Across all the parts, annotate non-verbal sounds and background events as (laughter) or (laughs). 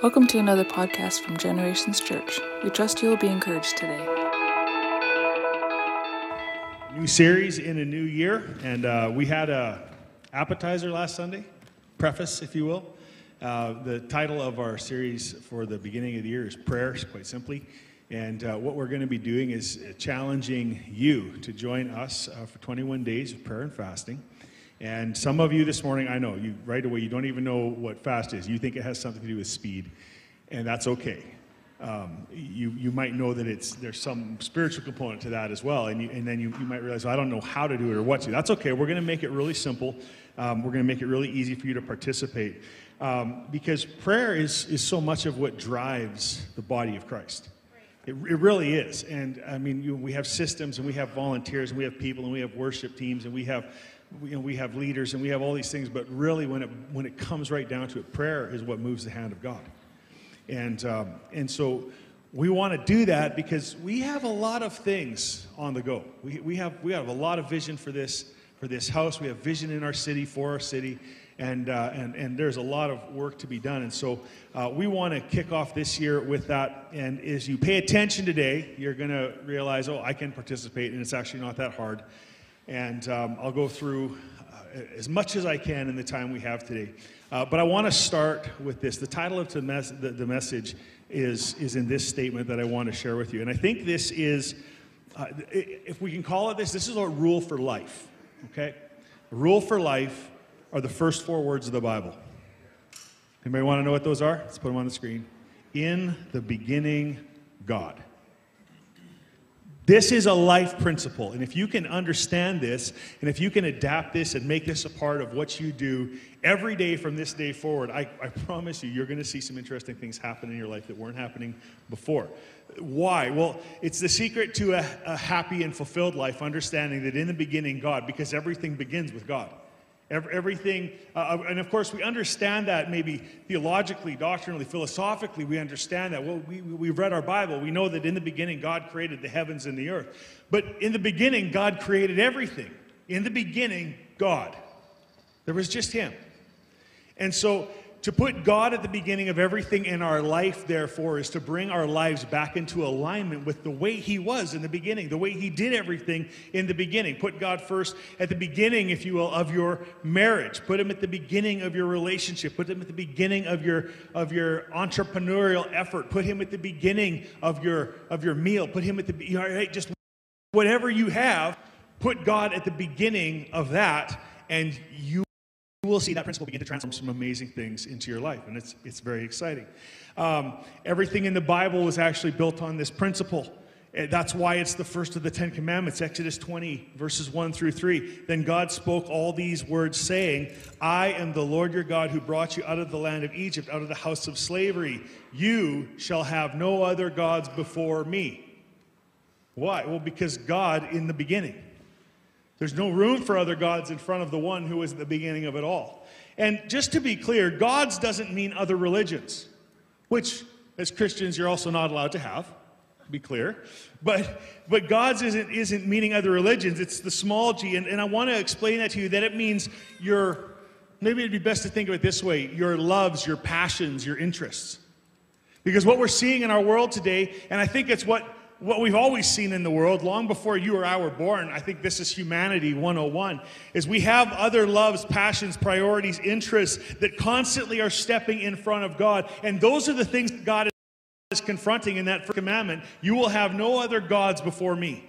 Welcome to another podcast from Generations Church. We trust you will be encouraged today. New series in a new year, and uh, we had a appetizer last Sunday, preface, if you will. Uh, the title of our series for the beginning of the year is Prayers, quite simply. And uh, what we're going to be doing is challenging you to join us uh, for 21 days of prayer and fasting. And some of you this morning, I know, you right away, you don't even know what fast is. You think it has something to do with speed, and that's okay. Um, you, you might know that it's, there's some spiritual component to that as well, and, you, and then you, you might realize, well, I don't know how to do it or what to. That's okay. We're going to make it really simple. Um, we're going to make it really easy for you to participate um, because prayer is, is so much of what drives the body of Christ. It, it really is. And I mean, you, we have systems and we have volunteers and we have people and we have worship teams and we have you know, we have leaders and we have all these things, but really, when it, when it comes right down to it, prayer is what moves the hand of God. And, um, and so we want to do that because we have a lot of things on the go. We, we, have, we have a lot of vision for this, for this house. We have vision in our city, for our city. And, uh, and, and there's a lot of work to be done. And so uh, we want to kick off this year with that. And as you pay attention today, you're going to realize, oh, I can participate, and it's actually not that hard. And um, I'll go through uh, as much as I can in the time we have today. Uh, but I want to start with this. The title of the, mes- the, the, message is, is in this statement that I want to share with you. And I think this is, uh, if we can call it this, this is a rule for life. Okay? A rule for life are the first four words of the Bible. Anybody want to know what those are? Let's put them on the screen. In the beginning, God. This is a life principle. And if you can understand this, and if you can adapt this and make this a part of what you do every day from this day forward, I, I promise you, you're going to see some interesting things happen in your life that weren't happening before. Why? Well, it's the secret to a, a happy and fulfilled life, understanding that in the beginning, God, because everything begins with God. Everything, uh, uh, and of course, we understand that maybe theologically, doctrinally, philosophically, we understand that. Well, we, we've read our Bible. We know that in the beginning, God created the heavens and the earth. But in the beginning, God created everything. In the beginning, God. There was just Him. And so to put God at the beginning of everything in our life, therefore, is to bring our lives back into alignment with the way He was in the beginning, the way He did everything in the beginning. Put God first at the beginning, if you will, of your marriage. Put Him at the beginning of your relationship. Put Him at the beginning of your, of your entrepreneurial effort. Put Him at the beginning of your, of your meal. Put Him at the, you know, just whatever you have, put God at the beginning of that, and you will see that principle begin to transform some amazing things into your life, and it's, it's very exciting. Um, everything in the Bible was actually built on this principle. That's why it's the first of the Ten Commandments, Exodus 20, verses 1 through 3. Then God spoke all these words, saying, I am the Lord your God who brought you out of the land of Egypt, out of the house of slavery. You shall have no other gods before me. Why? Well, because God in the beginning. There's no room for other gods in front of the one who is the beginning of it all. And just to be clear, gods doesn't mean other religions, which as Christians you're also not allowed to have. to Be clear. But but gods isn't isn't meaning other religions, it's the small g. And, and I want to explain that to you that it means your maybe it'd be best to think of it this way your loves, your passions, your interests. Because what we're seeing in our world today, and I think it's what what we've always seen in the world, long before you or I were born, I think this is humanity 101, is we have other loves, passions, priorities, interests that constantly are stepping in front of God. And those are the things that God is confronting in that first commandment. You will have no other gods before me.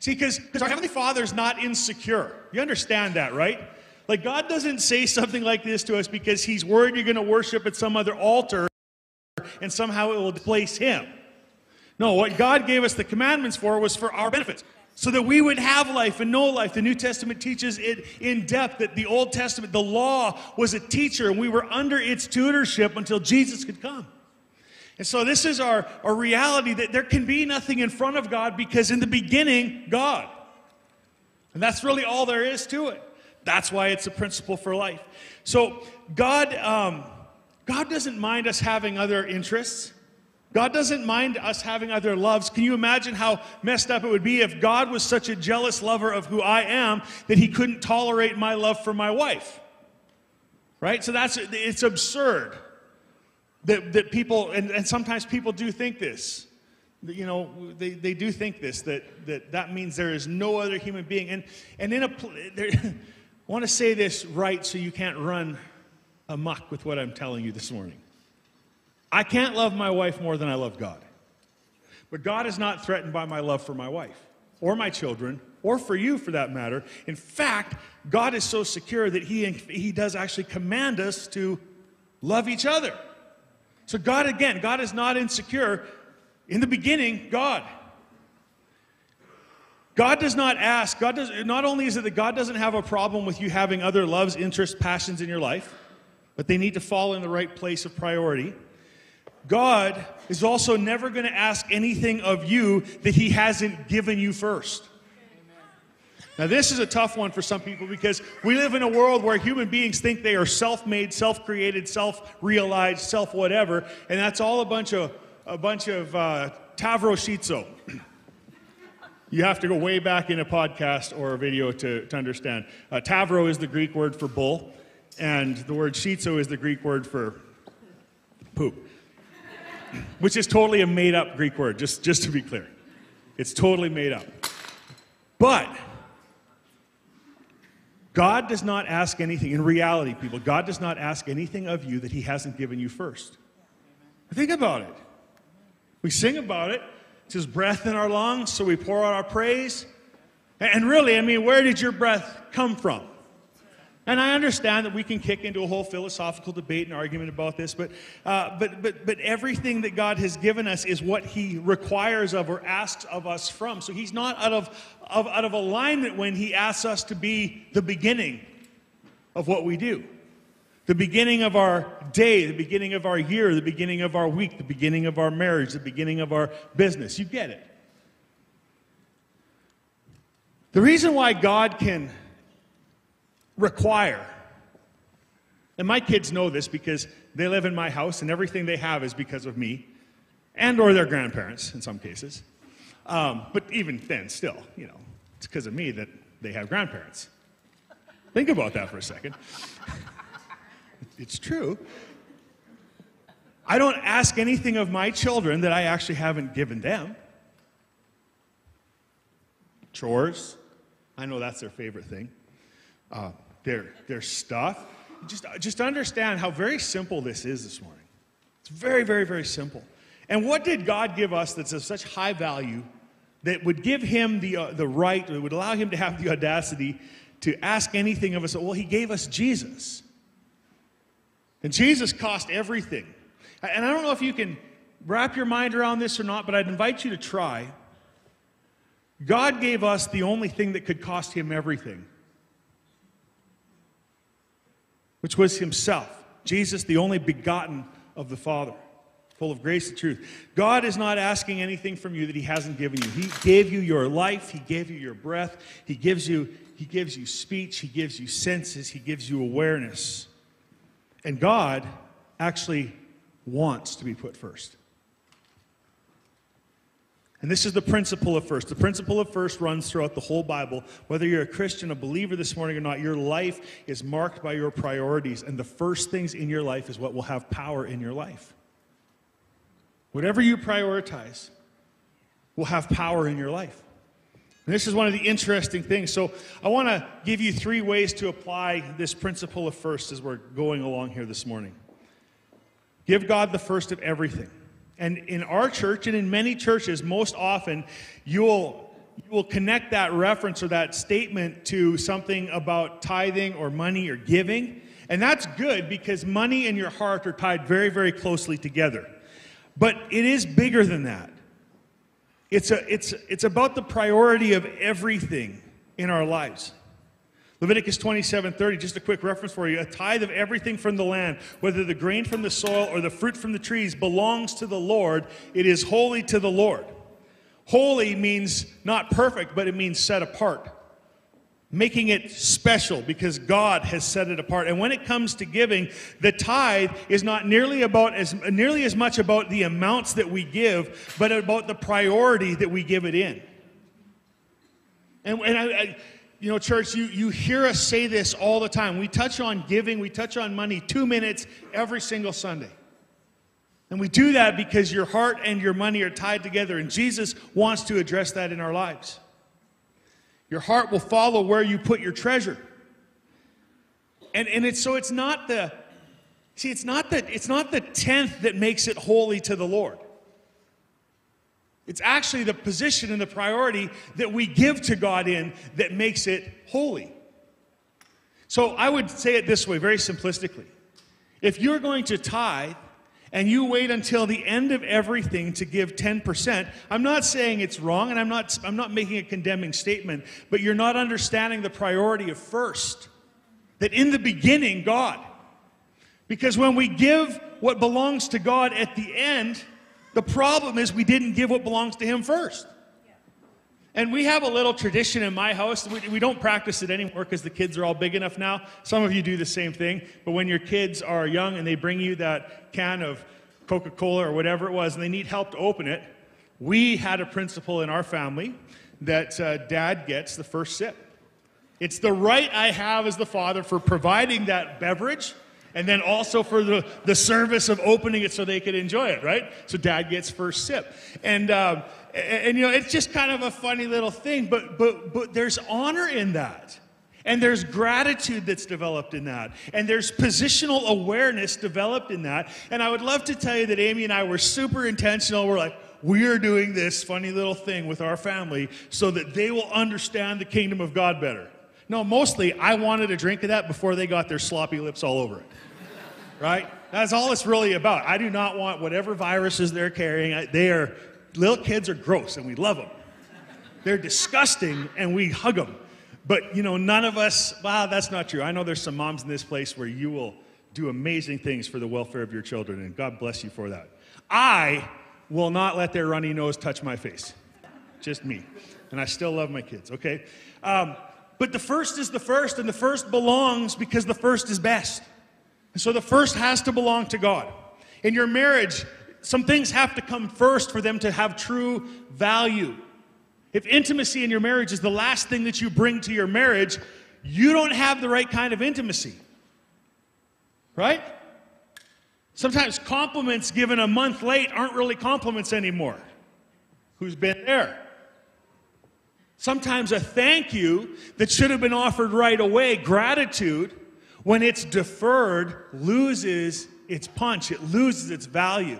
See, because our Heavenly Father is not insecure. You understand that, right? Like, God doesn't say something like this to us because He's worried you're going to worship at some other altar and somehow it will displace Him. No, what God gave us the commandments for was for our benefit. So that we would have life and know life. The New Testament teaches it in depth that the Old Testament, the law, was a teacher, and we were under its tutorship until Jesus could come. And so this is our, our reality that there can be nothing in front of God because in the beginning, God. And that's really all there is to it. That's why it's a principle for life. So God, um, God doesn't mind us having other interests. God doesn't mind us having other loves. Can you imagine how messed up it would be if God was such a jealous lover of who I am that he couldn't tolerate my love for my wife? Right? So that's it's absurd. that, that people, and, and sometimes people do think this. You know, they, they do think this, that, that that means there is no other human being. And, and in a, there, (laughs) I want to say this right so you can't run amok with what I'm telling you this morning. I can't love my wife more than I love God. But God is not threatened by my love for my wife or my children or for you for that matter. In fact, God is so secure that He, he does actually command us to love each other. So, God, again, God is not insecure. In the beginning, God. God does not ask, God does, not only is it that God doesn't have a problem with you having other loves, interests, passions in your life, but they need to fall in the right place of priority. God is also never going to ask anything of you that He hasn't given you first. Now, this is a tough one for some people because we live in a world where human beings think they are self made, self created, self realized, self whatever, and that's all a bunch of, a bunch of uh, Tavro Schizo. You have to go way back in a podcast or a video to, to understand. Uh, Tavro is the Greek word for bull, and the word schizo is the Greek word for poop, which is totally a made up Greek word, just, just to be clear. It's totally made up. But God does not ask anything, in reality, people, God does not ask anything of you that He hasn't given you first. Think about it. We sing about it. It's His breath in our lungs, so we pour out our praise. And really, I mean, where did your breath come from? And I understand that we can kick into a whole philosophical debate and argument about this, but, uh, but, but, but everything that God has given us is what He requires of or asks of us from. So He's not out of, of, out of alignment when He asks us to be the beginning of what we do. The beginning of our day, the beginning of our year, the beginning of our week, the beginning of our marriage, the beginning of our business. You get it. The reason why God can require. And my kids know this because they live in my house and everything they have is because of me and or their grandparents in some cases. Um, but even then, still, you know, it's because of me that they have grandparents. Think about that for a second. (laughs) it's true. I don't ask anything of my children that I actually haven't given them. Chores, I know that's their favorite thing uh, their, their stuff. Just, just understand how very simple this is this morning. It's very, very, very simple. And what did God give us that's of such high value that would give him the, uh, the right, that would allow him to have the audacity to ask anything of us? Well, he gave us Jesus. And Jesus cost everything. And I don't know if you can wrap your mind around this or not, but I'd invite you to try. God gave us the only thing that could cost him everything which was himself. Jesus, the only begotten of the Father, full of grace and truth. God is not asking anything from you that he hasn't given you. He gave you your life, he gave you your breath, he gives you he gives you speech, he gives you senses, he gives you awareness. And God actually wants to be put first. And this is the principle of first. The principle of first runs throughout the whole Bible. Whether you're a Christian, a believer this morning or not, your life is marked by your priorities. And the first things in your life is what will have power in your life. Whatever you prioritize will have power in your life. And this is one of the interesting things. So I want to give you three ways to apply this principle of first as we're going along here this morning. Give God the first of everything. And in our church and in many churches, most often you'll, you will connect that reference or that statement to something about tithing or money or giving. And that's good because money and your heart are tied very, very closely together. But it is bigger than that. It's, a, it's, it's about the priority of everything in our lives. Leviticus 27 30, just a quick reference for you. A tithe of everything from the land, whether the grain from the soil or the fruit from the trees, belongs to the Lord. It is holy to the Lord. Holy means not perfect, but it means set apart. Making it special because God has set it apart. And when it comes to giving, the tithe is not nearly about as nearly as much about the amounts that we give, but about the priority that we give it in. And, and I, I you know, church, you, you hear us say this all the time. We touch on giving, we touch on money two minutes every single Sunday. And we do that because your heart and your money are tied together, and Jesus wants to address that in our lives. Your heart will follow where you put your treasure. And, and it's so it's not the see, it's not the it's not the tenth that makes it holy to the Lord. It's actually the position and the priority that we give to God in that makes it holy. So I would say it this way, very simplistically. If you're going to tithe, and you wait until the end of everything to give 10%, I'm not saying it's wrong and I'm not, I'm not making a condemning statement, but you're not understanding the priority of first. That in the beginning, God. Because when we give what belongs to God at the end, the problem is we didn't give what belongs to Him first. And we have a little tradition in my house. We, we don't practice it anymore because the kids are all big enough now. Some of you do the same thing. But when your kids are young and they bring you that can of Coca Cola or whatever it was and they need help to open it, we had a principle in our family that uh, dad gets the first sip. It's the right I have as the father for providing that beverage and then also for the, the service of opening it so they could enjoy it, right? So dad gets first sip. And, uh, and, and, you know, it's just kind of a funny little thing, but, but, but there's honor in that. And there's gratitude that's developed in that. And there's positional awareness developed in that. And I would love to tell you that Amy and I were super intentional. We're like, we are doing this funny little thing with our family so that they will understand the kingdom of God better. No, mostly I wanted a drink of that before they got their sloppy lips all over it right? That's all it's really about. I do not want whatever viruses they're carrying. They are, little kids are gross and we love them. They're disgusting and we hug them. But, you know, none of us, wow, that's not true. I know there's some moms in this place where you will do amazing things for the welfare of your children, and God bless you for that. I will not let their runny nose touch my face. Just me. And I still love my kids, okay? Um, but the first is the first, and the first belongs because the first is best. And so the first has to belong to God. In your marriage, some things have to come first for them to have true value. If intimacy in your marriage is the last thing that you bring to your marriage, you don't have the right kind of intimacy. Right? Sometimes compliments given a month late aren't really compliments anymore. Who's been there? Sometimes a thank you that should have been offered right away, gratitude, when it's deferred, loses its punch, it loses its value.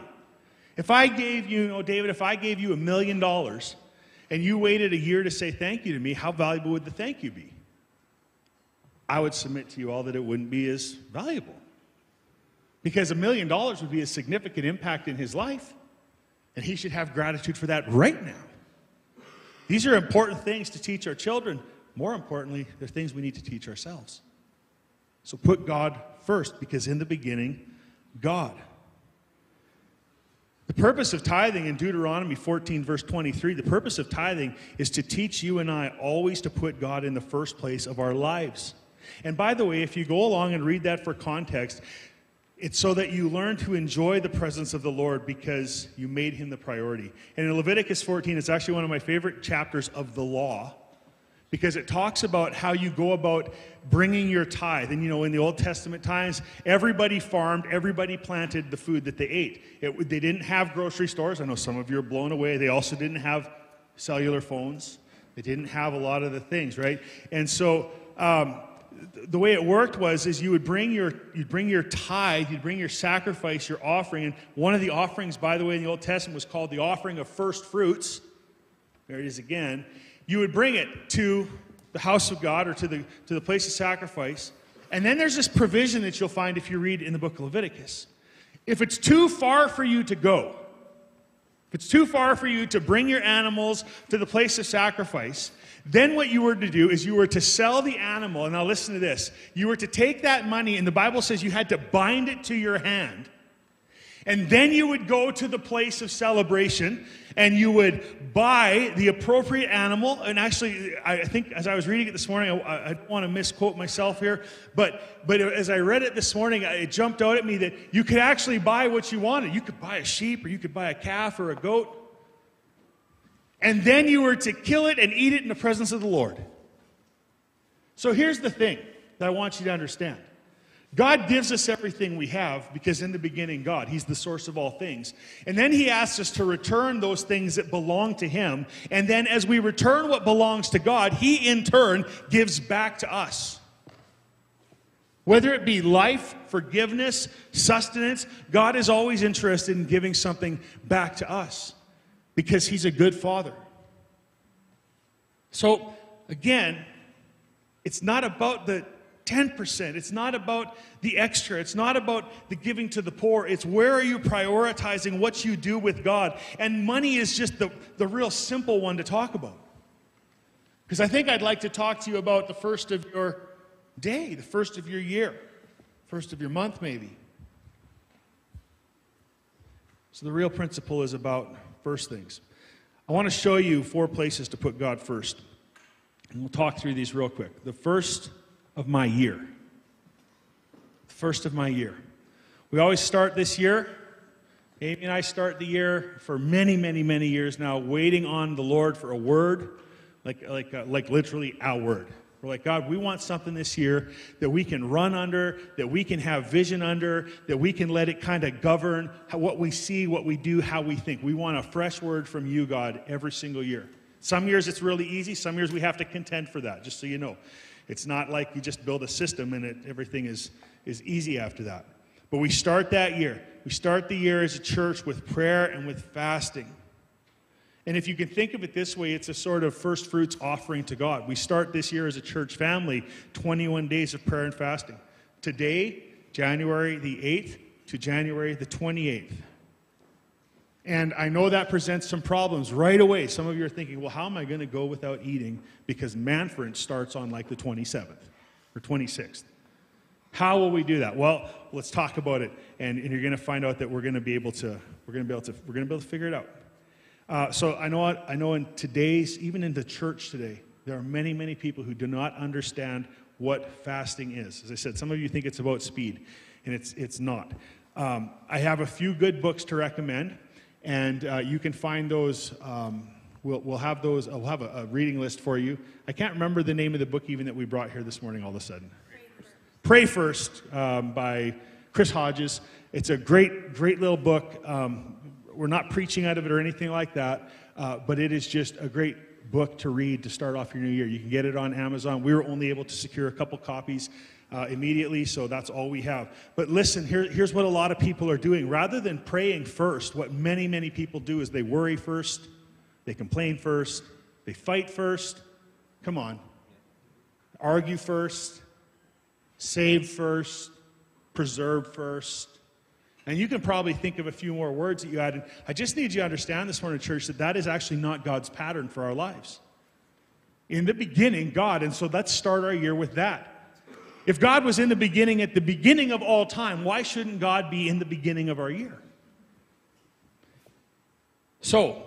If I gave you, you know, David, if I gave you a million dollars and you waited a year to say thank you to me, how valuable would the thank you be? I would submit to you all that it wouldn't be as valuable. Because a million dollars would be a significant impact in his life, and he should have gratitude for that right now. These are important things to teach our children. More importantly, they're things we need to teach ourselves. So put God first because in the beginning, God. The purpose of tithing in Deuteronomy 14, verse 23, the purpose of tithing is to teach you and I always to put God in the first place of our lives. And by the way, if you go along and read that for context, it's so that you learn to enjoy the presence of the Lord because you made him the priority. And in Leviticus 14, it's actually one of my favorite chapters of the law because it talks about how you go about bringing your tithe. And you know, in the Old Testament times, everybody farmed, everybody planted the food that they ate. It, they didn't have grocery stores. I know some of you are blown away. They also didn't have cellular phones. They didn't have a lot of the things, right? And so um, the way it worked was is you would bring your you'd bring your tithe, you'd bring your sacrifice, your offering, and one of the offerings, by the way, in the Old Testament was called the offering of first fruits. There it is again you would bring it to the house of God or to the, to the place of sacrifice. And then there's this provision that you'll find if you read in the book of Leviticus. If it's too far for you to go, if it's too far for you to bring your animals to the place of sacrifice, then what you were to do is you were to sell the animal. And now listen to this. You were to take that money, and the Bible says you had to bind it to your hand. And then you would go to the place of celebration and you would buy the appropriate animal. And actually, I think as I was reading it this morning, I, I don't want to misquote myself here, but, but as I read it this morning, it jumped out at me that you could actually buy what you wanted. You could buy a sheep or you could buy a calf or a goat. And then you were to kill it and eat it in the presence of the Lord. So here's the thing that I want you to understand God gives us everything we have because in the beginning, God, He's the source of all things. And then He asks us to return those things that belong to Him. And then as we return what belongs to God, He in turn gives back to us. Whether it be life, forgiveness, sustenance, God is always interested in giving something back to us because He's a good Father. So, again, it's not about the 10%. It's not about the extra. It's not about the giving to the poor. It's where are you prioritizing what you do with God? And money is just the, the real simple one to talk about. Because I think I'd like to talk to you about the first of your day, the first of your year, first of your month, maybe. So the real principle is about first things. I want to show you four places to put God first. And we'll talk through these real quick. The first of my year. The first of my year. We always start this year. Amy and I start the year for many, many, many years now, waiting on the Lord for a word, like, like, uh, like literally our word. We're like, God, we want something this year that we can run under, that we can have vision under, that we can let it kind of govern what we see, what we do, how we think. We want a fresh word from you, God, every single year. Some years it's really easy, some years we have to contend for that, just so you know. It's not like you just build a system and it, everything is, is easy after that. But we start that year. We start the year as a church with prayer and with fasting. And if you can think of it this way, it's a sort of first fruits offering to God. We start this year as a church family, 21 days of prayer and fasting. Today, January the 8th to January the 28th. And I know that presents some problems right away. Some of you are thinking, well, how am I going to go without eating? Because Manfred starts on like the 27th or 26th. How will we do that? Well, let's talk about it. And, and you're going to find out that we're going to be able to, we're going to be able to, we're going to be able to figure it out. Uh, so I know, I know in today's, even in the church today, there are many, many people who do not understand what fasting is. As I said, some of you think it's about speed, and it's, it's not. Um, I have a few good books to recommend, and uh, you can find those. Um, we'll, we'll have those, I'll have a, a, reading list for you. I can't remember the name of the book even that we brought here this morning all of a sudden. Pray First, Pray First um, by Chris Hodges. It's a great, great little book. Um, we're not preaching out of it or anything like that, uh, but it is just a great book to read to start off your new year. You can get it on Amazon. We were only able to secure a couple copies uh, immediately, so that's all we have. But listen, here, here's what a lot of people are doing. Rather than praying first, what many, many people do is they worry first, they complain first, they fight first. Come on. Argue first, save first, preserve first. And you can probably think of a few more words that you added. I just need you to understand this morning, church, that that is actually not God's pattern for our lives. In the beginning, God, and so let's start our year with that. If God was in the beginning at the beginning of all time, why shouldn't God be in the beginning of our year? So,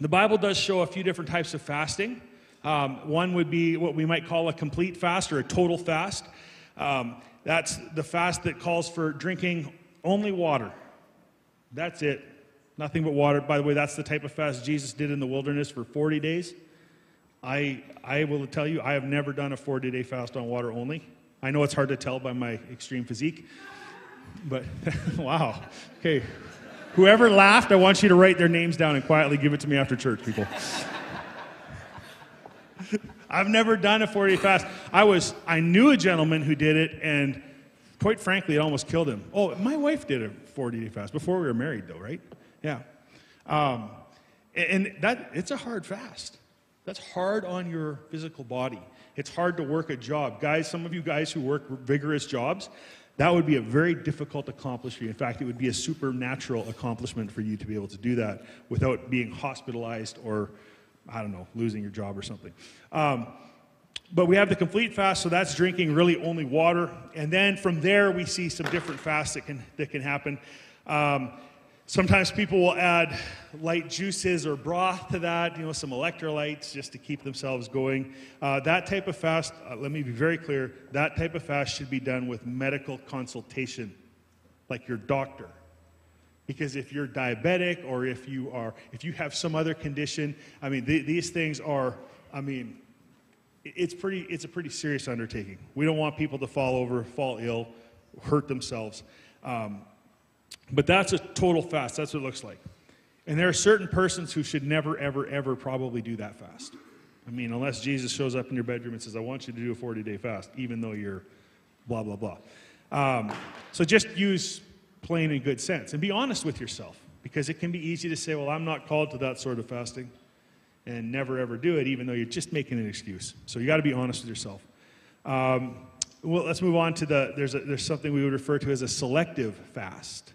the Bible does show a few different types of fasting. Um, one would be what we might call a complete fast or a total fast. Um, that's the fast that calls for drinking only water. That's it. Nothing but water. By the way, that's the type of fast Jesus did in the wilderness for 40 days. I, I will tell you, I have never done a 40 day fast on water only. I know it's hard to tell by my extreme physique, but (laughs) wow. Okay. Whoever laughed, I want you to write their names down and quietly give it to me after church, people. (laughs) I've never done a 40 day fast. I was, I knew a gentleman who did it, and quite frankly, it almost killed him. Oh, my wife did a 40 day fast before we were married, though, right? Yeah. Um, and that it's a hard fast. That's hard on your physical body. It's hard to work a job. Guys, some of you guys who work vigorous jobs, that would be a very difficult accomplishment for you. In fact, it would be a supernatural accomplishment for you to be able to do that without being hospitalized or, I don't know, losing your job or something. Um, but we have the complete fast, so that's drinking really only water. And then from there, we see some different fasts that can, that can happen. Um, Sometimes people will add light juices or broth to that, you know, some electrolytes just to keep themselves going. Uh, that type of fast, uh, let me be very clear, that type of fast should be done with medical consultation, like your doctor. Because if you're diabetic or if you are, if you have some other condition, I mean, th- these things are, I mean, it's pretty, it's a pretty serious undertaking. We don't want people to fall over, fall ill hurt themselves. Um, but that's a total fast. That's what it looks like. And there are certain persons who should never, ever, ever probably do that fast. I mean, unless Jesus shows up in your bedroom and says, I want you to do a 40 day fast, even though you're blah, blah, blah. Um, so just use plain and good sense and be honest with yourself because it can be easy to say, well, I'm not called to that sort of fasting and never ever do it, even though you're just making an excuse. So you got to be honest with yourself. Um, well, let's move on to the, there's, a, there's something we would refer to as a selective fast.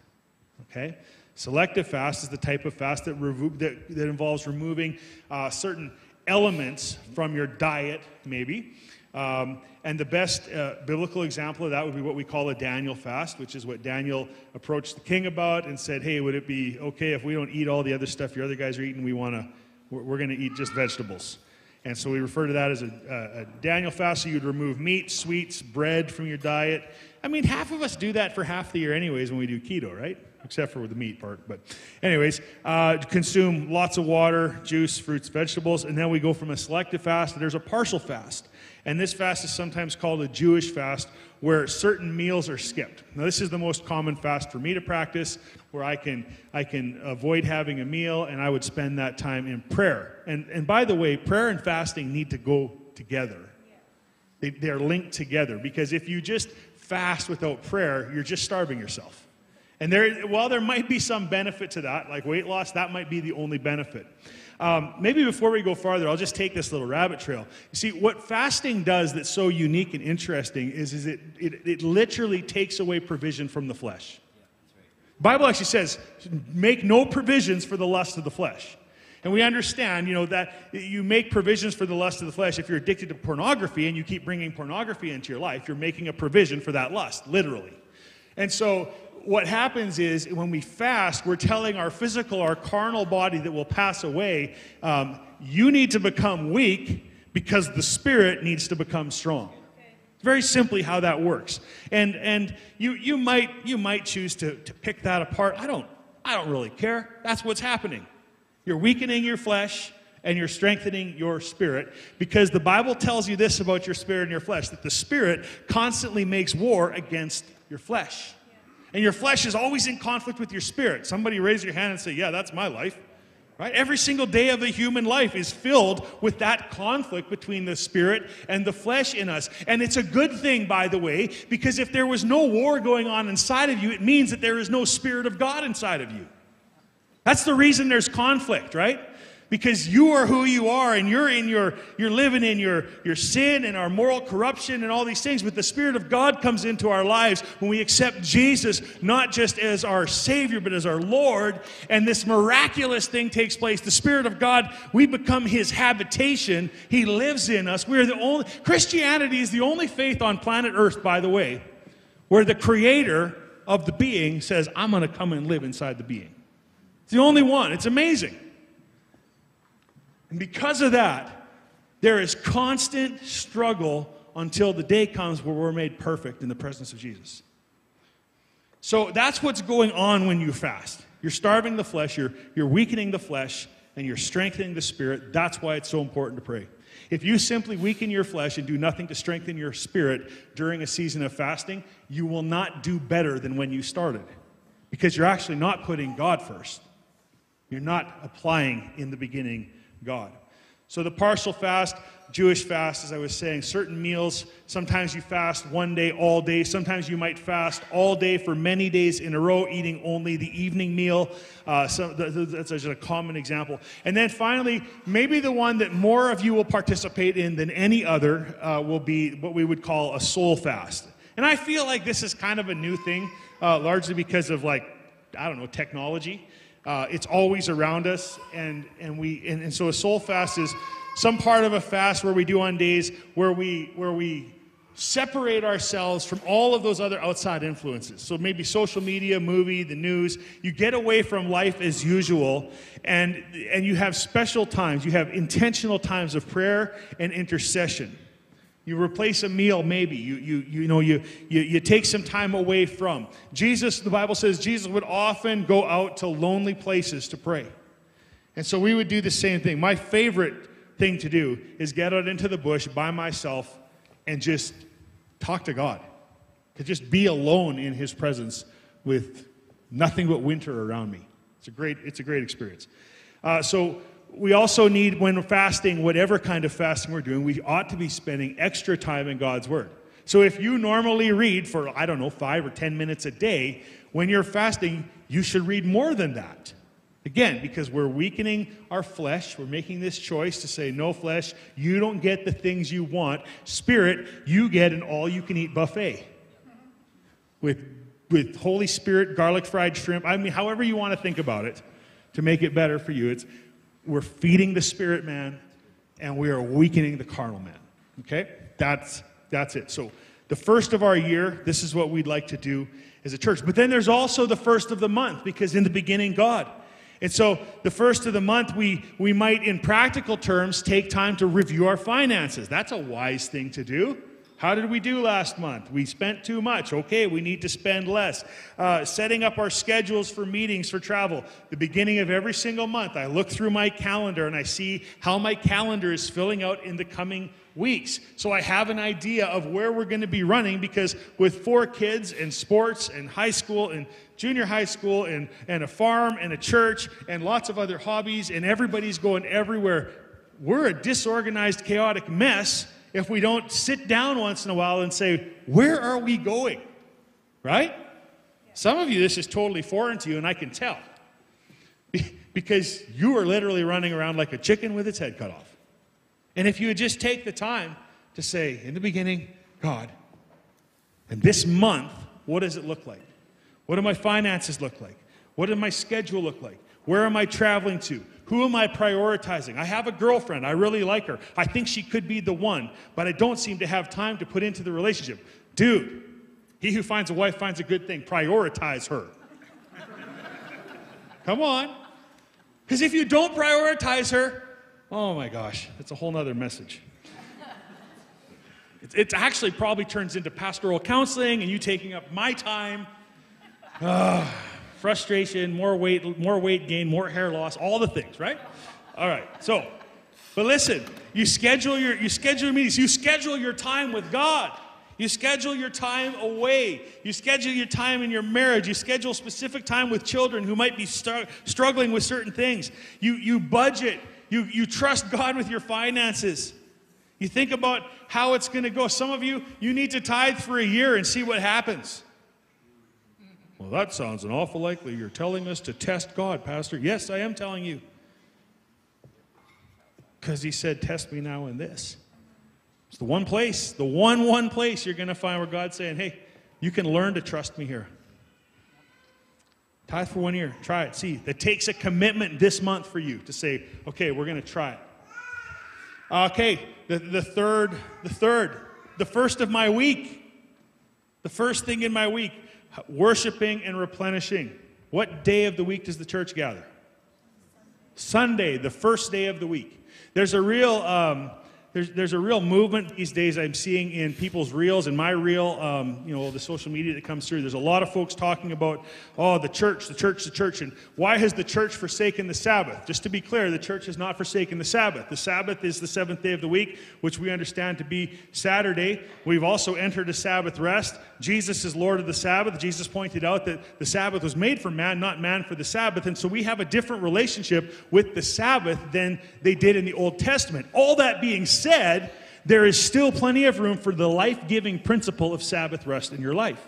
Okay? Selective fast is the type of fast that, revo- that, that involves removing uh, certain elements from your diet, maybe. Um, and the best uh, biblical example of that would be what we call a Daniel fast, which is what Daniel approached the king about and said, Hey, would it be okay if we don't eat all the other stuff your other guys are eating? We want to, we're, going to eat just vegetables. And so we refer to that as a, a, a, Daniel fast. So you'd remove meat, sweets, bread from your diet. I mean, half of us do that for half the year, anyways, when we do keto, right? Except for the meat part. But, anyways, uh, consume lots of water, juice, fruits, vegetables. And then we go from a selective fast, there's a partial fast. And this fast is sometimes called a Jewish fast, where certain meals are skipped. Now, this is the most common fast for me to practice, where I can, I can avoid having a meal and I would spend that time in prayer. And, and by the way, prayer and fasting need to go together. They, they're linked together because if you just fast without prayer, you're just starving yourself. And there, while there might be some benefit to that, like weight loss, that might be the only benefit. Um, maybe before we go farther, I'll just take this little rabbit trail. You see, what fasting does that's so unique and interesting is, is it, it, it literally takes away provision from the flesh. Bible actually says, make no provisions for the lust of the flesh. And we understand, you know, that you make provisions for the lust of the flesh. If you're addicted to pornography and you keep bringing pornography into your life, you're making a provision for that lust, literally. And so what happens is when we fast, we're telling our physical, our carnal body that will pass away, um, you need to become weak because the spirit needs to become strong. Very simply how that works. And, and you, you, might, you might choose to, to pick that apart. I don't, I don't really care. That's what's happening. You're weakening your flesh and you're strengthening your spirit because the Bible tells you this about your spirit and your flesh that the spirit constantly makes war against your flesh. And your flesh is always in conflict with your spirit. Somebody raise your hand and say, Yeah, that's my life. Right? Every single day of the human life is filled with that conflict between the spirit and the flesh in us. And it's a good thing, by the way, because if there was no war going on inside of you, it means that there is no spirit of God inside of you. That's the reason there's conflict, right? Because you are who you are and you're in your you're living in your your sin and our moral corruption and all these things. But the spirit of god comes into our lives when we accept jesus not just as our savior but as our lord. And this miraculous thing takes place. The spirit of god we become his habitation. He lives in us. We're the only christianity is the only faith on planet earth by the way where the creator of the being says i'm going to come and live inside the being. It's the only one. It's amazing and because of that, there is constant struggle until the day comes where we're made perfect in the presence of Jesus. So that's what's going on when you fast. You're starving the flesh, you're, you're weakening the flesh, and you're strengthening the spirit. That's why it's so important to pray. If you simply weaken your flesh and do nothing to strengthen your spirit during a season of fasting, you will not do better than when you started because you're actually not putting God first. You're not applying in the beginning God. So the partial fast, Jewish fast, as I was saying, certain meals, sometimes you fast one day all day. Sometimes you might fast all day for many days in a row, eating only the evening meal. Uh, so that's just a common example. And then finally, maybe the one that more of you will participate in than any other uh, will be what we would call a soul fast. And I feel like this is kind of a new thing, uh, largely because of like, I don't know, technology. Uh, it's always around us, and, and, we, and, and so a soul fast is some part of a fast where we do on days where we, where we separate ourselves from all of those other outside influences. So maybe social media, movie, the news. You get away from life as usual and, and you have special times. You have intentional times of prayer and intercession. You replace a meal, maybe. You, you, you know, you, you, you take some time away from. Jesus, the Bible says Jesus would often go out to lonely places to pray. And so we would do the same thing. My favorite thing to do is get out into the bush by myself and just talk to God. to just be alone in His presence with nothing but winter around me. It's a great, it's a great experience. Uh, so we also need, when fasting, whatever kind of fasting we're doing, we ought to be spending extra time in God's Word. So if you normally read for, I don't know, five or 10 minutes a day, when you're fasting, you should read more than that. Again, because we're weakening our flesh, we're making this choice to say, no flesh, you don't get the things you want. Spirit, you get an all you can eat buffet with, with Holy Spirit, garlic fried shrimp. I mean, however you want to think about it to make it better for you. It's, we're feeding the spirit man and we are weakening the carnal man. Okay? That's, that's it. So, the first of our year, this is what we'd like to do as a church. But then there's also the first of the month because in the beginning, God. And so the first of the month, we, we might, in practical terms, take time to review our finances. That's a wise thing to do. How did we do last month? We spent too much. Okay, we need to spend less. Uh, setting up our schedules for meetings, for travel. The beginning of every single month, I look through my calendar and I see how my calendar is filling out in the coming weeks. So I have an idea of where we're going to be running because with four kids and sports and high school and junior high school and, and a farm and a church and lots of other hobbies and everybody's going everywhere, we're a disorganized, chaotic mess if we don't sit down once in a while and say, Where are we going? Right? Some of you, this is totally foreign to you, and I can tell. (laughs) Because you are literally running around like a chicken with its head cut off. And if you would just take the time to say, in the beginning, God, and this month, what does it look like? What do my finances look like? What does my schedule look like? Where am I traveling to? Who am I prioritizing? I have a girlfriend. I really like her. I think she could be the one, but I don't seem to have time to put into the relationship. Dude, he who finds a wife finds a good thing. Prioritize her. (laughs) Come on. Because if you don't prioritize her, oh my gosh, it's a whole nother message. It, it actually probably turns into pastoral counseling and you taking up my time. Uh, (sighs) frustration, more weight, more weight gain, more hair loss, all the things, right? All right. So, but listen, you schedule your you schedule your meetings, you schedule your time with God. You schedule your time away. You schedule your time in your marriage. You schedule specific time with children who might be struggling with certain things. You, you budget. You, you trust God with your finances. You think about how it's going to go. Some of you, you need to tithe for a year and see what happens. Well, that sounds an awful likely. You're telling us to test God, Pastor. Yes, I am telling you. Because he said, Test me now in this. It's the one place, the one, one place you're going to find where God's saying, Hey, you can learn to trust me here. Tithe for one year. Try it. See, that takes a commitment this month for you to say, okay, we're going to try it. Okay, the, the third, the third, the first of my week. The first thing in my week worshiping and replenishing. What day of the week does the church gather? Sunday, the first day of the week. There's a real um, there's, there's a real movement these days I'm seeing in people's reels and my reel, um, you know, the social media that comes through. There's a lot of folks talking about, oh, the church, the church, the church, and why has the church forsaken the Sabbath? Just to be clear, the church has not forsaken the Sabbath. The Sabbath is the seventh day of the week, which we understand to be Saturday. We've also entered a Sabbath rest. Jesus is Lord of the Sabbath. Jesus pointed out that the Sabbath was made for man, not man for the Sabbath. And so we have a different relationship with the Sabbath than they did in the Old Testament. All that being said, said, there is still plenty of room for the life giving principle of Sabbath rest in your life.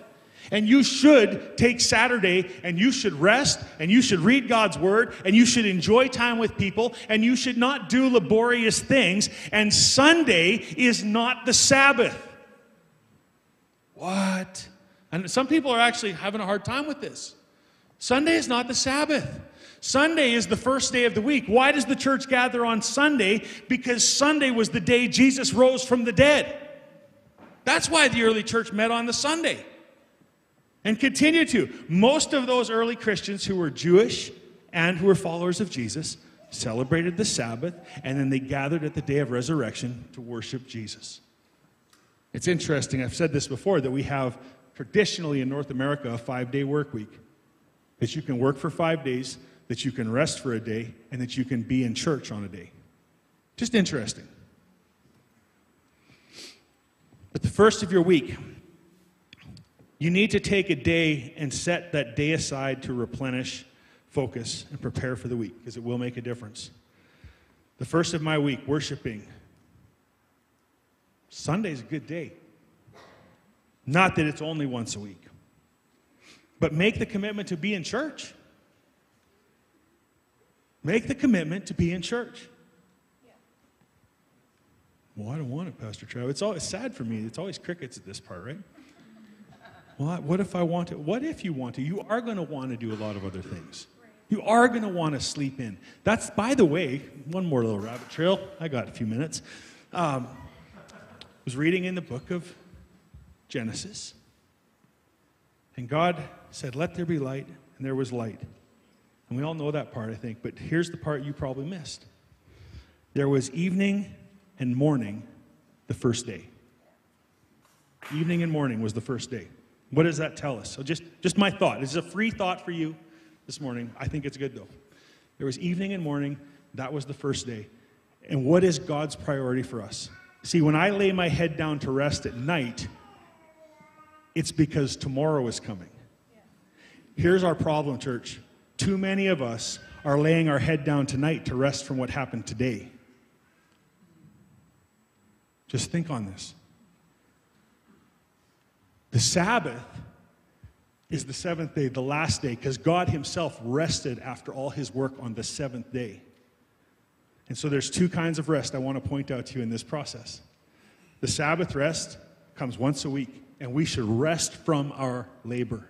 And you should take Saturday and you should rest and you should read God's word and you should enjoy time with people and you should not do laborious things. And Sunday is not the Sabbath. What? And some people are actually having a hard time with this. Sunday is not the Sabbath. Sunday is the first day of the week. Why does the church gather on Sunday? Because Sunday was the day Jesus rose from the dead. That's why the early church met on the Sunday and continue to. Most of those early Christians who were Jewish and who were followers of Jesus celebrated the Sabbath and then they gathered at the day of resurrection to worship Jesus. It's interesting, I've said this before, that we have traditionally in North America a five day work week. That you can work for five days, that you can rest for a day, and that you can be in church on a day. Just interesting. But the first of your week, You need to take a day and set that day aside to replenish, focus, and prepare for the week because it will make a difference. The first of my week, worshiping. Sunday's a good day. Not that it's only once a week, but make the commitment to be in church. Make the commitment to be in church. Well, I don't want it, Pastor Trav. It's always sad for me. It's always crickets at this part, right? Well, what if I want to? What if you want to? You are going to want to do a lot of other things. You are going to want to sleep in. That's, by the way, one more little rabbit trail. I got a few minutes. Um, was reading in the book of Genesis, and God said, "Let there be light," and there was light. And we all know that part, I think. But here's the part you probably missed. There was evening and morning the first day. Evening and morning was the first day. What does that tell us? So just, just my thought. This is a free thought for you this morning. I think it's good though. There was evening and morning. That was the first day. And what is God's priority for us? See, when I lay my head down to rest at night, it's because tomorrow is coming. Here's our problem, church. Too many of us are laying our head down tonight to rest from what happened today. Just think on this. The Sabbath is the seventh day, the last day, because God Himself rested after all His work on the seventh day. And so there's two kinds of rest I want to point out to you in this process. The Sabbath rest comes once a week, and we should rest from our labor.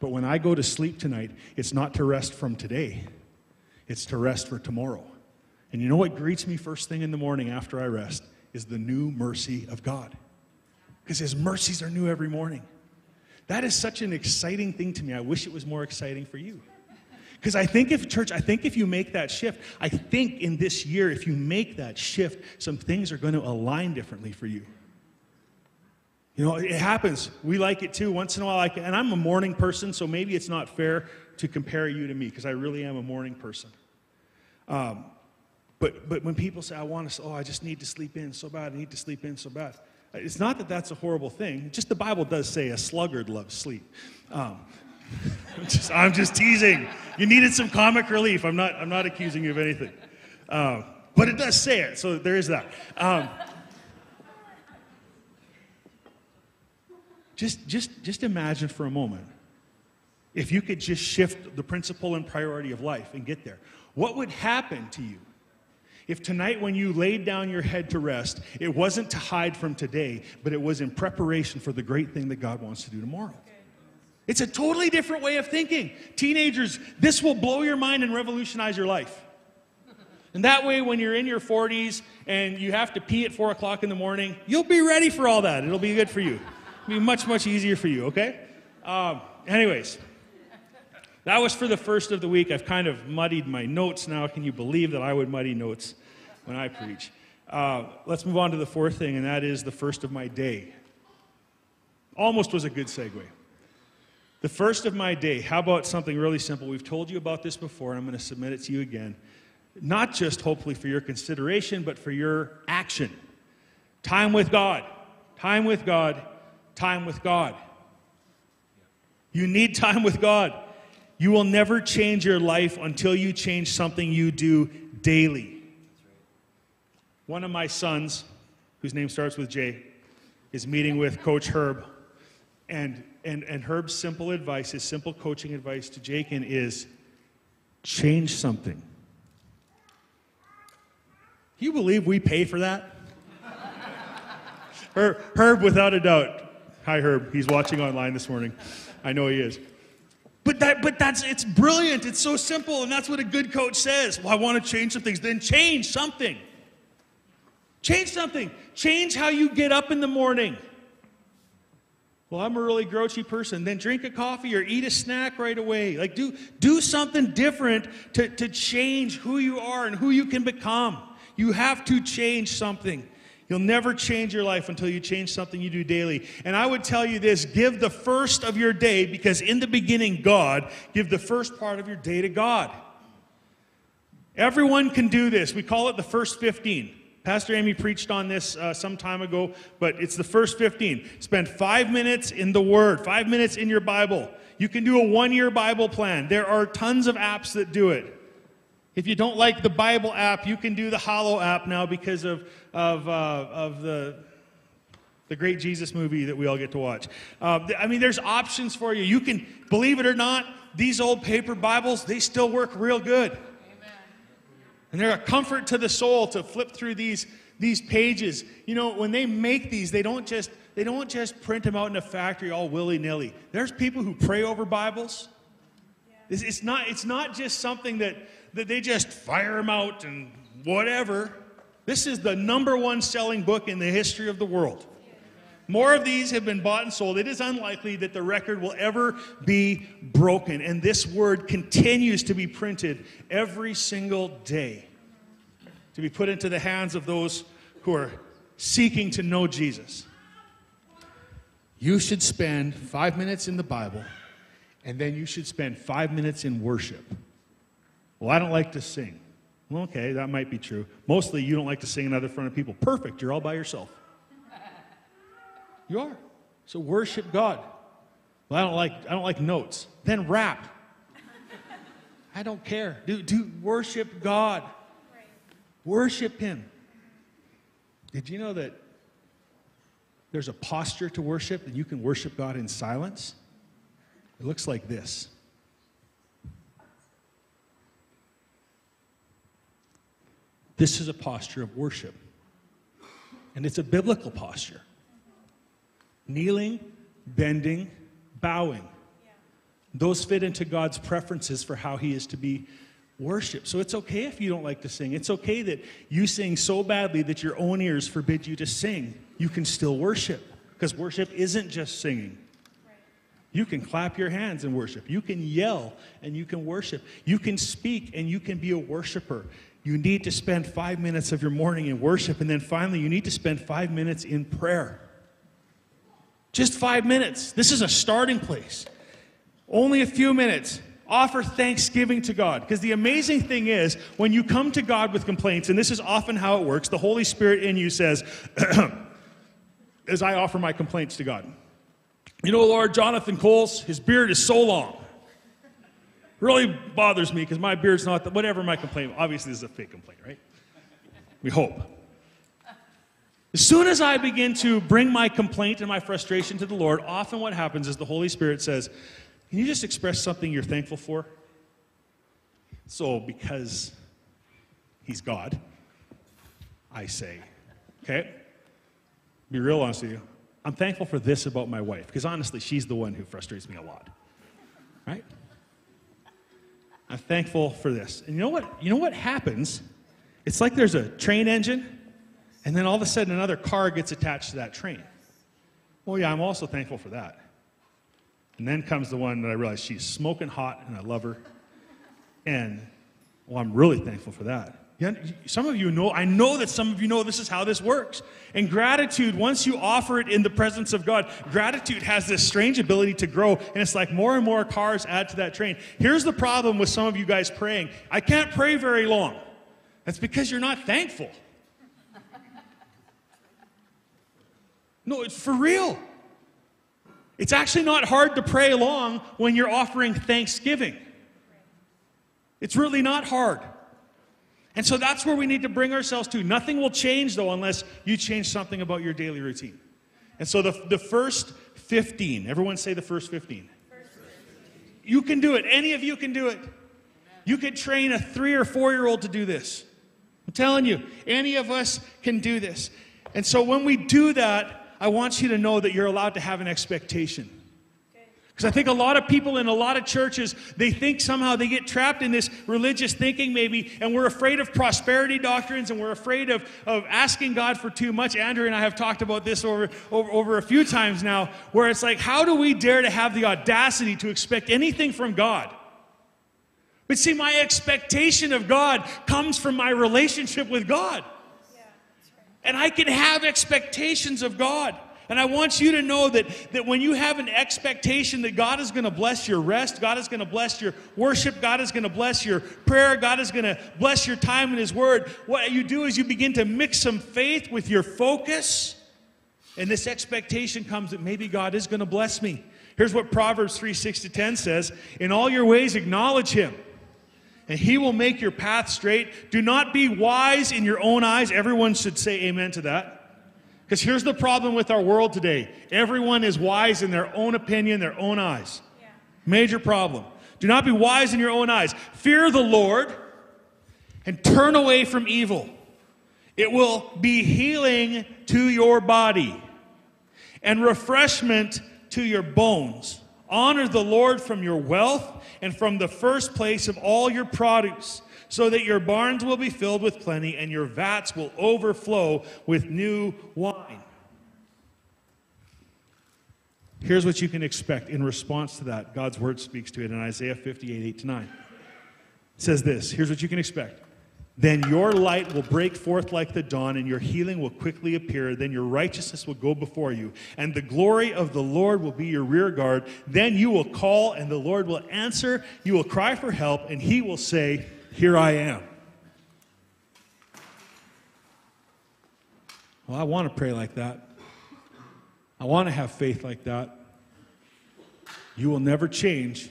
But when I go to sleep tonight, it's not to rest from today, it's to rest for tomorrow. And you know what greets me first thing in the morning after I rest? Is the new mercy of God because his mercies are new every morning. That is such an exciting thing to me. I wish it was more exciting for you. Because I think if, church, I think if you make that shift, I think in this year, if you make that shift, some things are going to align differently for you. You know, it happens. We like it too. Once in a while, I like, and I'm a morning person, so maybe it's not fair to compare you to me because I really am a morning person. Um, but, but when people say, I want to, oh, I just need to sleep in so bad, I need to sleep in so bad. It's not that that's a horrible thing. Just the Bible does say a sluggard loves sleep. Um, (laughs) I'm, just, I'm, just, teasing. You needed some comic relief. I'm not, I'm not accusing you of anything. Um, but it does say it, so there is that. Just, just, just imagine for a moment if you could just shift the principle and priority of life and get there. What would happen to you if tonight, when you laid down your head to rest, it wasn't to hide from today, but it was in preparation for the great thing that God wants to do tomorrow. It's a totally different way of thinking. Teenagers, this will blow your mind and revolutionize your life. And that way, when you're in your 40s and you have to pee at 4 o'clock in the morning, you'll be ready for all that. It'll be good for you. Be much, much easier for you, okay? Um, anyways, that was for the first of the week. I've kind of muddied my notes now. Can you believe that I would muddy notes when I preach? Uh, let's move on to the fourth thing, and that is the first of my day. Almost was a good segue. The first of my day. How about something really simple? We've told you about this before, and I'm going to submit it to you again. Not just hopefully for your consideration, but for your action. Time with God. Time with God. Time with God. You need time with God. You will never change your life until you change something you do daily. One of my sons, whose name starts with J, is meeting with Coach Herb. And, and, and Herb's simple advice, his simple coaching advice to Jakin is change something. you believe we pay for that? (laughs) Herb, Herb, without a doubt. Hi, Herb. He's watching online this morning. I know he is. But that, but that's it's brilliant. It's so simple, and that's what a good coach says. Well, I want to change some things. Then change something. Change something. Change how you get up in the morning. Well, I'm a really grouchy person. Then drink a coffee or eat a snack right away. Like do do something different to, to change who you are and who you can become. You have to change something. You'll never change your life until you change something you do daily. And I would tell you this give the first of your day, because in the beginning, God, give the first part of your day to God. Everyone can do this. We call it the first 15. Pastor Amy preached on this uh, some time ago, but it's the first 15. Spend five minutes in the Word, five minutes in your Bible. You can do a one year Bible plan. There are tons of apps that do it. If you don't like the Bible app, you can do the Hallow app now because of, of, uh, of the, the great Jesus movie that we all get to watch. Uh, I mean, there's options for you. You can, believe it or not, these old paper Bibles, they still work real good. And they're a comfort to the soul to flip through these, these pages. You know, when they make these, they don't just they don't just print them out in a factory all willy-nilly. There's people who pray over Bibles. It's, not, it's not just something that they just fire them out and whatever. This is the number one selling book in the history of the world. More of these have been bought and sold. It is unlikely that the record will ever be broken. And this word continues to be printed every single day to be put into the hands of those who are seeking to know Jesus. You should spend five minutes in the Bible, and then you should spend five minutes in worship. Well, I don't like to sing. Well, okay, that might be true. Mostly you don't like to sing in other front of people. Perfect, you're all by yourself. You are. So worship God. Well, I don't like I don't like notes. Then rap. I don't care. Do do worship God. Worship him. Did you know that there's a posture to worship and you can worship God in silence? It looks like this. This is a posture of worship. And it's a biblical posture kneeling, bending, bowing. Those fit into God's preferences for how He is to be worshiped. So it's okay if you don't like to sing. It's okay that you sing so badly that your own ears forbid you to sing. You can still worship because worship isn't just singing. You can clap your hands and worship. You can yell and you can worship. You can speak and you can be a worshiper. You need to spend five minutes of your morning in worship, and then finally, you need to spend five minutes in prayer. Just five minutes. This is a starting place. Only a few minutes. Offer thanksgiving to God. Because the amazing thing is, when you come to God with complaints, and this is often how it works, the Holy Spirit in you says, (clears throat) as I offer my complaints to God, you know, Lord, Jonathan Coles, his beard is so long. Really bothers me because my beard's not, the, whatever my complaint, obviously this is a fake complaint, right? We hope. As soon as I begin to bring my complaint and my frustration to the Lord, often what happens is the Holy Spirit says, Can you just express something you're thankful for? So, because He's God, I say, okay? Be real honest with you. I'm thankful for this about my wife, because honestly, she's the one who frustrates me a lot. Right? I'm thankful for this. And you know what? You know what happens? It's like there's a train engine and then all of a sudden, another car gets attached to that train. Well, yeah, I'm also thankful for that. And then comes the one that I realize she's smoking hot and I love her. And, well, I'm really thankful for that. Some of you know, I know that some of you know this is how this works. And gratitude, once you offer it in the presence of God, gratitude has this strange ability to grow. And it's like more and more cars add to that train. Here's the problem with some of you guys praying I can't pray very long. That's because you're not thankful. No, it's for real. It's actually not hard to pray long when you're offering thanksgiving. It's really not hard. And so that's where we need to bring ourselves to. Nothing will change, though, unless you change something about your daily routine. And so the, the first 15, everyone say the first 15. You can do it. Any of you can do it. You could train a three or four year old to do this. I'm telling you, any of us can do this. And so when we do that, I want you to know that you're allowed to have an expectation. Because I think a lot of people in a lot of churches, they think somehow they get trapped in this religious thinking, maybe, and we're afraid of prosperity doctrines and we're afraid of, of asking God for too much. Andrew and I have talked about this over, over, over a few times now, where it's like, how do we dare to have the audacity to expect anything from God? But see, my expectation of God comes from my relationship with God. And I can have expectations of God. And I want you to know that, that when you have an expectation that God is going to bless your rest, God is going to bless your worship, God is going to bless your prayer, God is going to bless your time in His Word, what you do is you begin to mix some faith with your focus. And this expectation comes that maybe God is going to bless me. Here's what Proverbs 3 6 to 10 says In all your ways, acknowledge Him and he will make your path straight. Do not be wise in your own eyes. Everyone should say amen to that. Because here's the problem with our world today everyone is wise in their own opinion, their own eyes. Yeah. Major problem. Do not be wise in your own eyes. Fear the Lord and turn away from evil. It will be healing to your body and refreshment to your bones. Honor the Lord from your wealth and from the first place of all your produce, so that your barns will be filled with plenty and your vats will overflow with new wine. Here's what you can expect in response to that. God's word speaks to it in Isaiah 58 8 to 9. It says this here's what you can expect. Then your light will break forth like the dawn, and your healing will quickly appear. Then your righteousness will go before you, and the glory of the Lord will be your rear guard. Then you will call, and the Lord will answer. You will cry for help, and he will say, Here I am. Well, I want to pray like that. I want to have faith like that. You will never change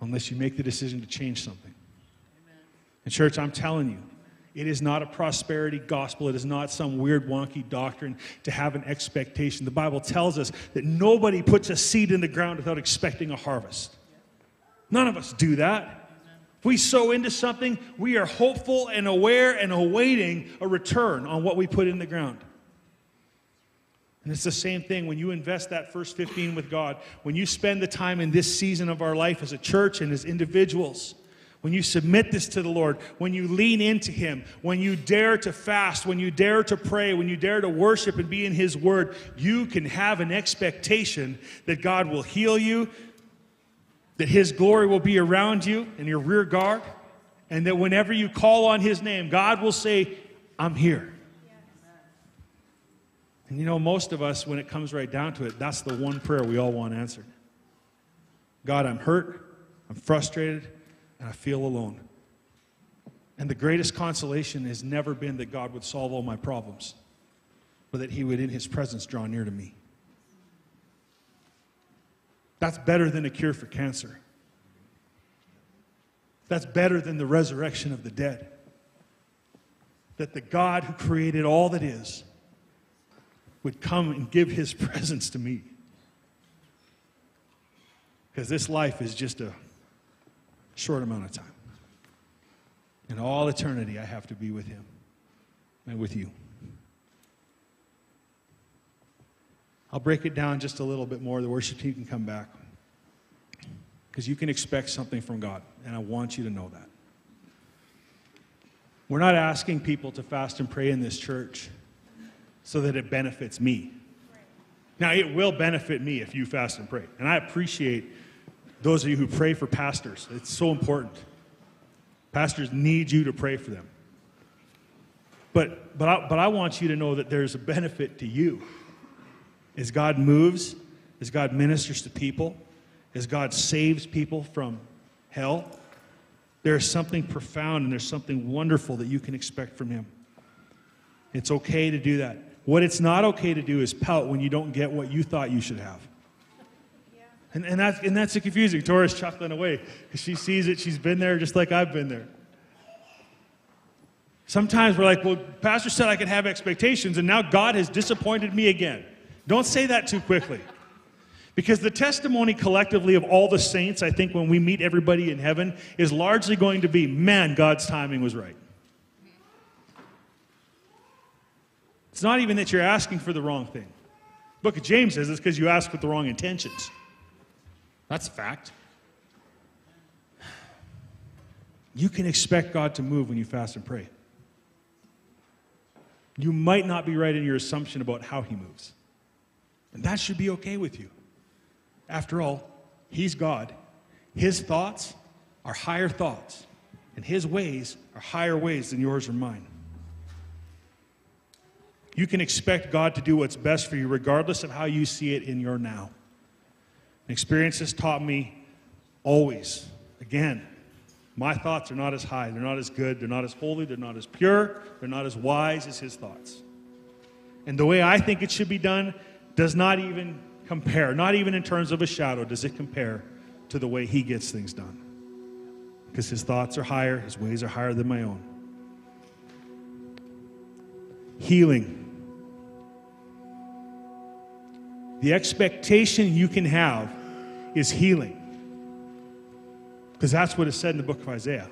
unless you make the decision to change something. And, church, I'm telling you, it is not a prosperity gospel. It is not some weird, wonky doctrine to have an expectation. The Bible tells us that nobody puts a seed in the ground without expecting a harvest. None of us do that. If we sow into something, we are hopeful and aware and awaiting a return on what we put in the ground. And it's the same thing when you invest that first 15 with God, when you spend the time in this season of our life as a church and as individuals when you submit this to the Lord, when you lean into Him, when you dare to fast, when you dare to pray, when you dare to worship and be in His Word, you can have an expectation that God will heal you, that His glory will be around you in your rear guard, and that whenever you call on His name, God will say, I'm here. And you know, most of us, when it comes right down to it, that's the one prayer we all want answered God, I'm hurt, I'm frustrated and I feel alone. And the greatest consolation has never been that God would solve all my problems, but that He would, in His presence, draw near to me. That's better than a cure for cancer. That's better than the resurrection of the dead. That the God who created all that is would come and give His (laughs) presence to me. Because this life is just a short amount of time. In all eternity, I have to be with Him and with you. I'll break it down just a little bit more. The worship team can come back. Because you can expect something from God, and I want you to know that. We're not asking people to fast and pray in this church so that it benefits me. Now, it will benefit me if you fast and pray. And I appreciate those of you who pray for pastors, it's so important. Pastors need you to pray for them. But, but, I, but I want you to know that there's a benefit to you. As God moves, as God ministers to people, as God saves people from hell, there is something profound and there's something wonderful that you can expect from Him. It's okay to do that. What it's not okay to do is pout when you don't get what you thought you should have. And, and, that's, and that's confusing. Victoria's chuckling away because she sees it. She's been there just like I've been there. Sometimes we're like, well, Pastor said I could have expectations, and now God has disappointed me again. Don't say that too quickly. Because the testimony collectively of all the saints, I think, when we meet everybody in heaven, is largely going to be man, God's timing was right. It's not even that you're asking for the wrong thing. Book of James says it's because you ask with the wrong intentions. That's a fact. You can expect God to move when you fast and pray. You might not be right in your assumption about how He moves. And that should be okay with you. After all, He's God. His thoughts are higher thoughts, and His ways are higher ways than yours or mine. you can expect God to do what's best for you, regardless of how you see it in your now. Experience has taught me always, again, my thoughts are not as high, they're not as good, they're not as holy, they're not as pure, they're not as wise as His thoughts. And the way I think it should be done does not even compare, not even in terms of a shadow, does it compare to the way He gets things done. Because His thoughts are higher, His ways are higher than my own. Healing. The expectation you can have is healing. Because that's what is said in the book of Isaiah.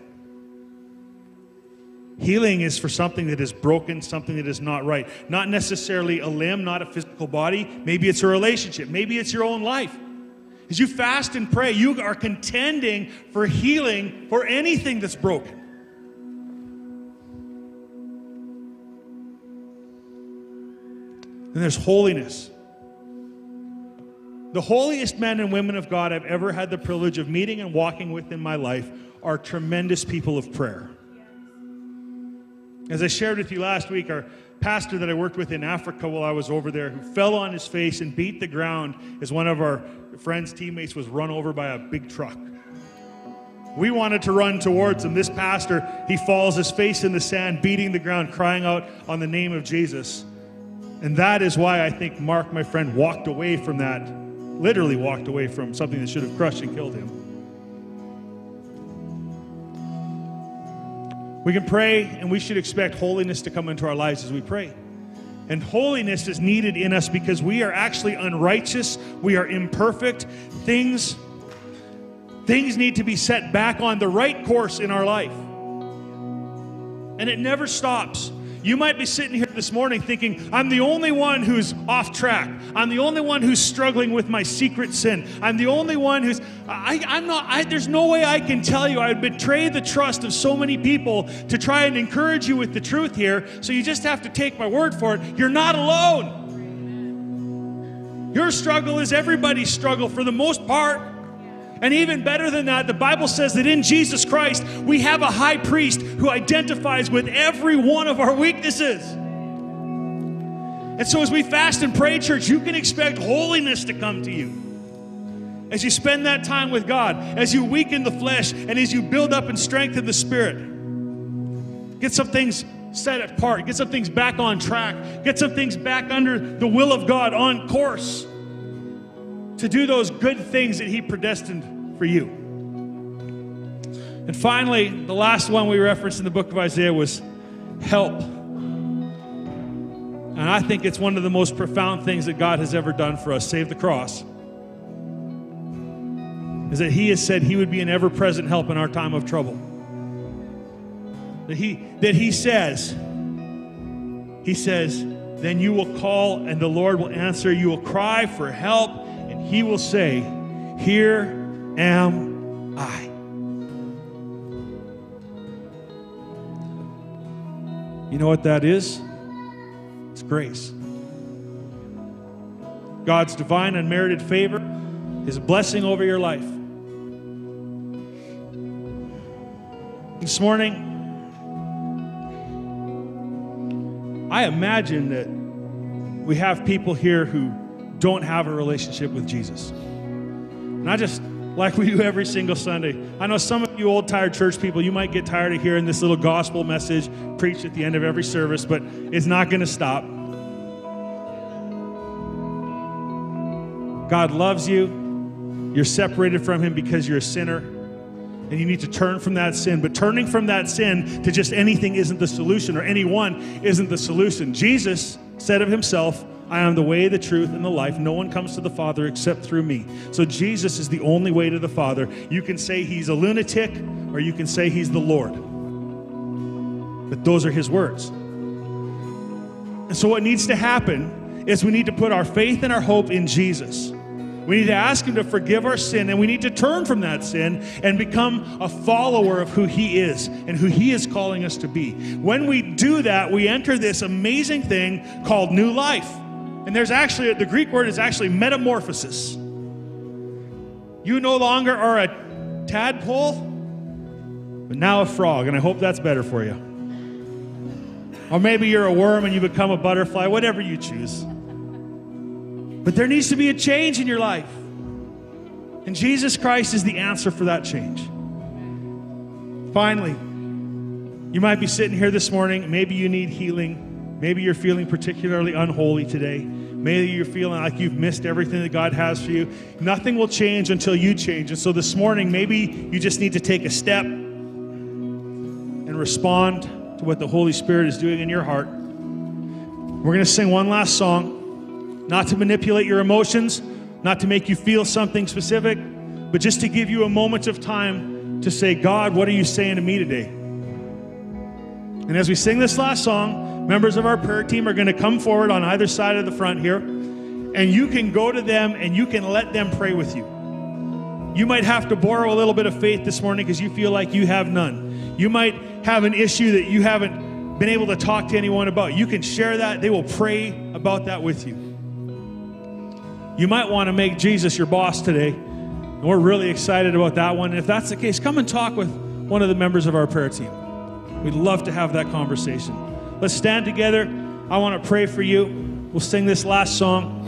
Healing is for something that is broken, something that is not right. Not necessarily a limb, not a physical body. Maybe it's a relationship. Maybe it's your own life. As you fast and pray, you are contending for healing for anything that's broken. Then there's holiness. The holiest men and women of God I've ever had the privilege of meeting and walking with in my life are tremendous people of prayer. As I shared with you last week, our pastor that I worked with in Africa while I was over there, who fell on his face and beat the ground as one of our friends' teammates was run over by a big truck. We wanted to run towards him. This pastor, he falls his face in the sand, beating the ground, crying out on the name of Jesus. And that is why I think Mark, my friend, walked away from that literally walked away from something that should have crushed and killed him. We can pray, and we should expect holiness to come into our lives as we pray. And holiness is needed in us because we are actually unrighteous, we are imperfect. Things, things need to be set back on the right course in our life. And it never stops. You might be sitting here this morning thinking, I'm the only one who's off track. I'm the only one who's struggling with my secret sin. I'm the only one who's, I, am not, I, there's no way I can tell you. I would betray the trust of so many people to try and encourage you with the truth here. So you just have to take my word for it. You're not alone. Your struggle is everybody's struggle for the most part. And even better than that, the Bible says that in Jesus Christ, we have a high priest who identifies with every one of our weaknesses. And so, as we fast and pray, church, you can expect holiness to come to you. As you spend that time with God, as you weaken the flesh, and as you build up and strengthen the spirit, get some things set apart, get some things back on track, get some things back under the will of God on course to do those good things that He predestined for you. And finally, the last one we referenced in the book of Isaiah was help. And I think it's one of the most profound things that God has ever done for us save the cross. Is that He has said He would be an ever present help in our time of trouble. That He, that he says, He says, then you will call and the Lord will answer. You will cry for help and he will say, Here am I. You know what that is? It's grace. God's divine, unmerited favor, His blessing over your life. This morning, I imagine that we have people here who don't have a relationship with Jesus. Not just like we do every single Sunday. I know some of you old, tired church people, you might get tired of hearing this little gospel message preached at the end of every service, but it's not going to stop. God loves you. You're separated from Him because you're a sinner. And you need to turn from that sin. But turning from that sin to just anything isn't the solution, or anyone isn't the solution. Jesus said of Himself, I am the way, the truth, and the life. No one comes to the Father except through me. So Jesus is the only way to the Father. You can say he's a lunatic, or you can say he's the Lord. But those are his words. And so, what needs to happen is we need to put our faith and our hope in Jesus. We need to ask Him to forgive our sin, and we need to turn from that sin and become a follower of who He is and who He is calling us to be. When we do that, we enter this amazing thing called new life. And there's actually, the Greek word is actually metamorphosis. You no longer are a tadpole, but now a frog. And I hope that's better for you. Or maybe you're a worm and you become a butterfly, whatever you choose. But there needs to be a change in your life. And Jesus Christ is the answer for that change. Finally, you might be sitting here this morning, maybe you need healing. Maybe you're feeling particularly unholy today. Maybe you're feeling like you've missed everything that God has for you. Nothing will change until you change. And so this morning, maybe you just need to take a step and respond to what the Holy Spirit is doing in your heart. We're going to sing one last song, not to manipulate your emotions, not to make you feel something specific, but just to give you a moment of time to say, God, what are you saying to me today? And as we sing this last song, members of our prayer team are going to come forward on either side of the front here, and you can go to them and you can let them pray with you. You might have to borrow a little bit of faith this morning because you feel like you have none. You might have an issue that you haven't been able to talk to anyone about. You can share that. They will pray about that with you. You might want to make Jesus your boss today. We're really excited about that one. And if that's the case, come and talk with one of the members of our prayer team. We'd love to have that conversation. Let's stand together. I want to pray for you. We'll sing this last song.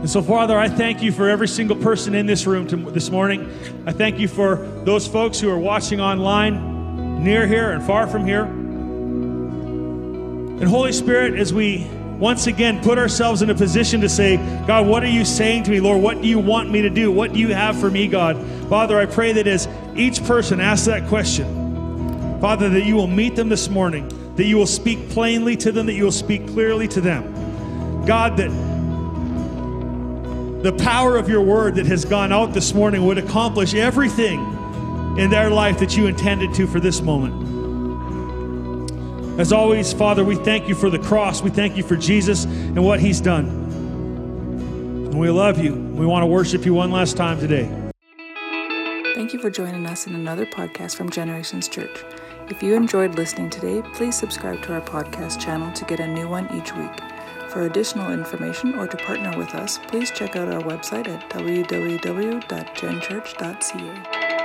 And so, Father, I thank you for every single person in this room to, this morning. I thank you for those folks who are watching online, near here and far from here. And, Holy Spirit, as we once again put ourselves in a position to say, God, what are you saying to me, Lord? What do you want me to do? What do you have for me, God? Father, I pray that as each person asks that question, Father, that you will meet them this morning, that you will speak plainly to them, that you will speak clearly to them. God, that the power of your word that has gone out this morning would accomplish everything in their life that you intended to for this moment. As always, Father, we thank you for the cross. We thank you for Jesus and what he's done. And we love you. We want to worship you one last time today. Thank you for joining us in another podcast from Generations Church. If you enjoyed listening today, please subscribe to our podcast channel to get a new one each week. For additional information or to partner with us, please check out our website at www.genchurch.ca.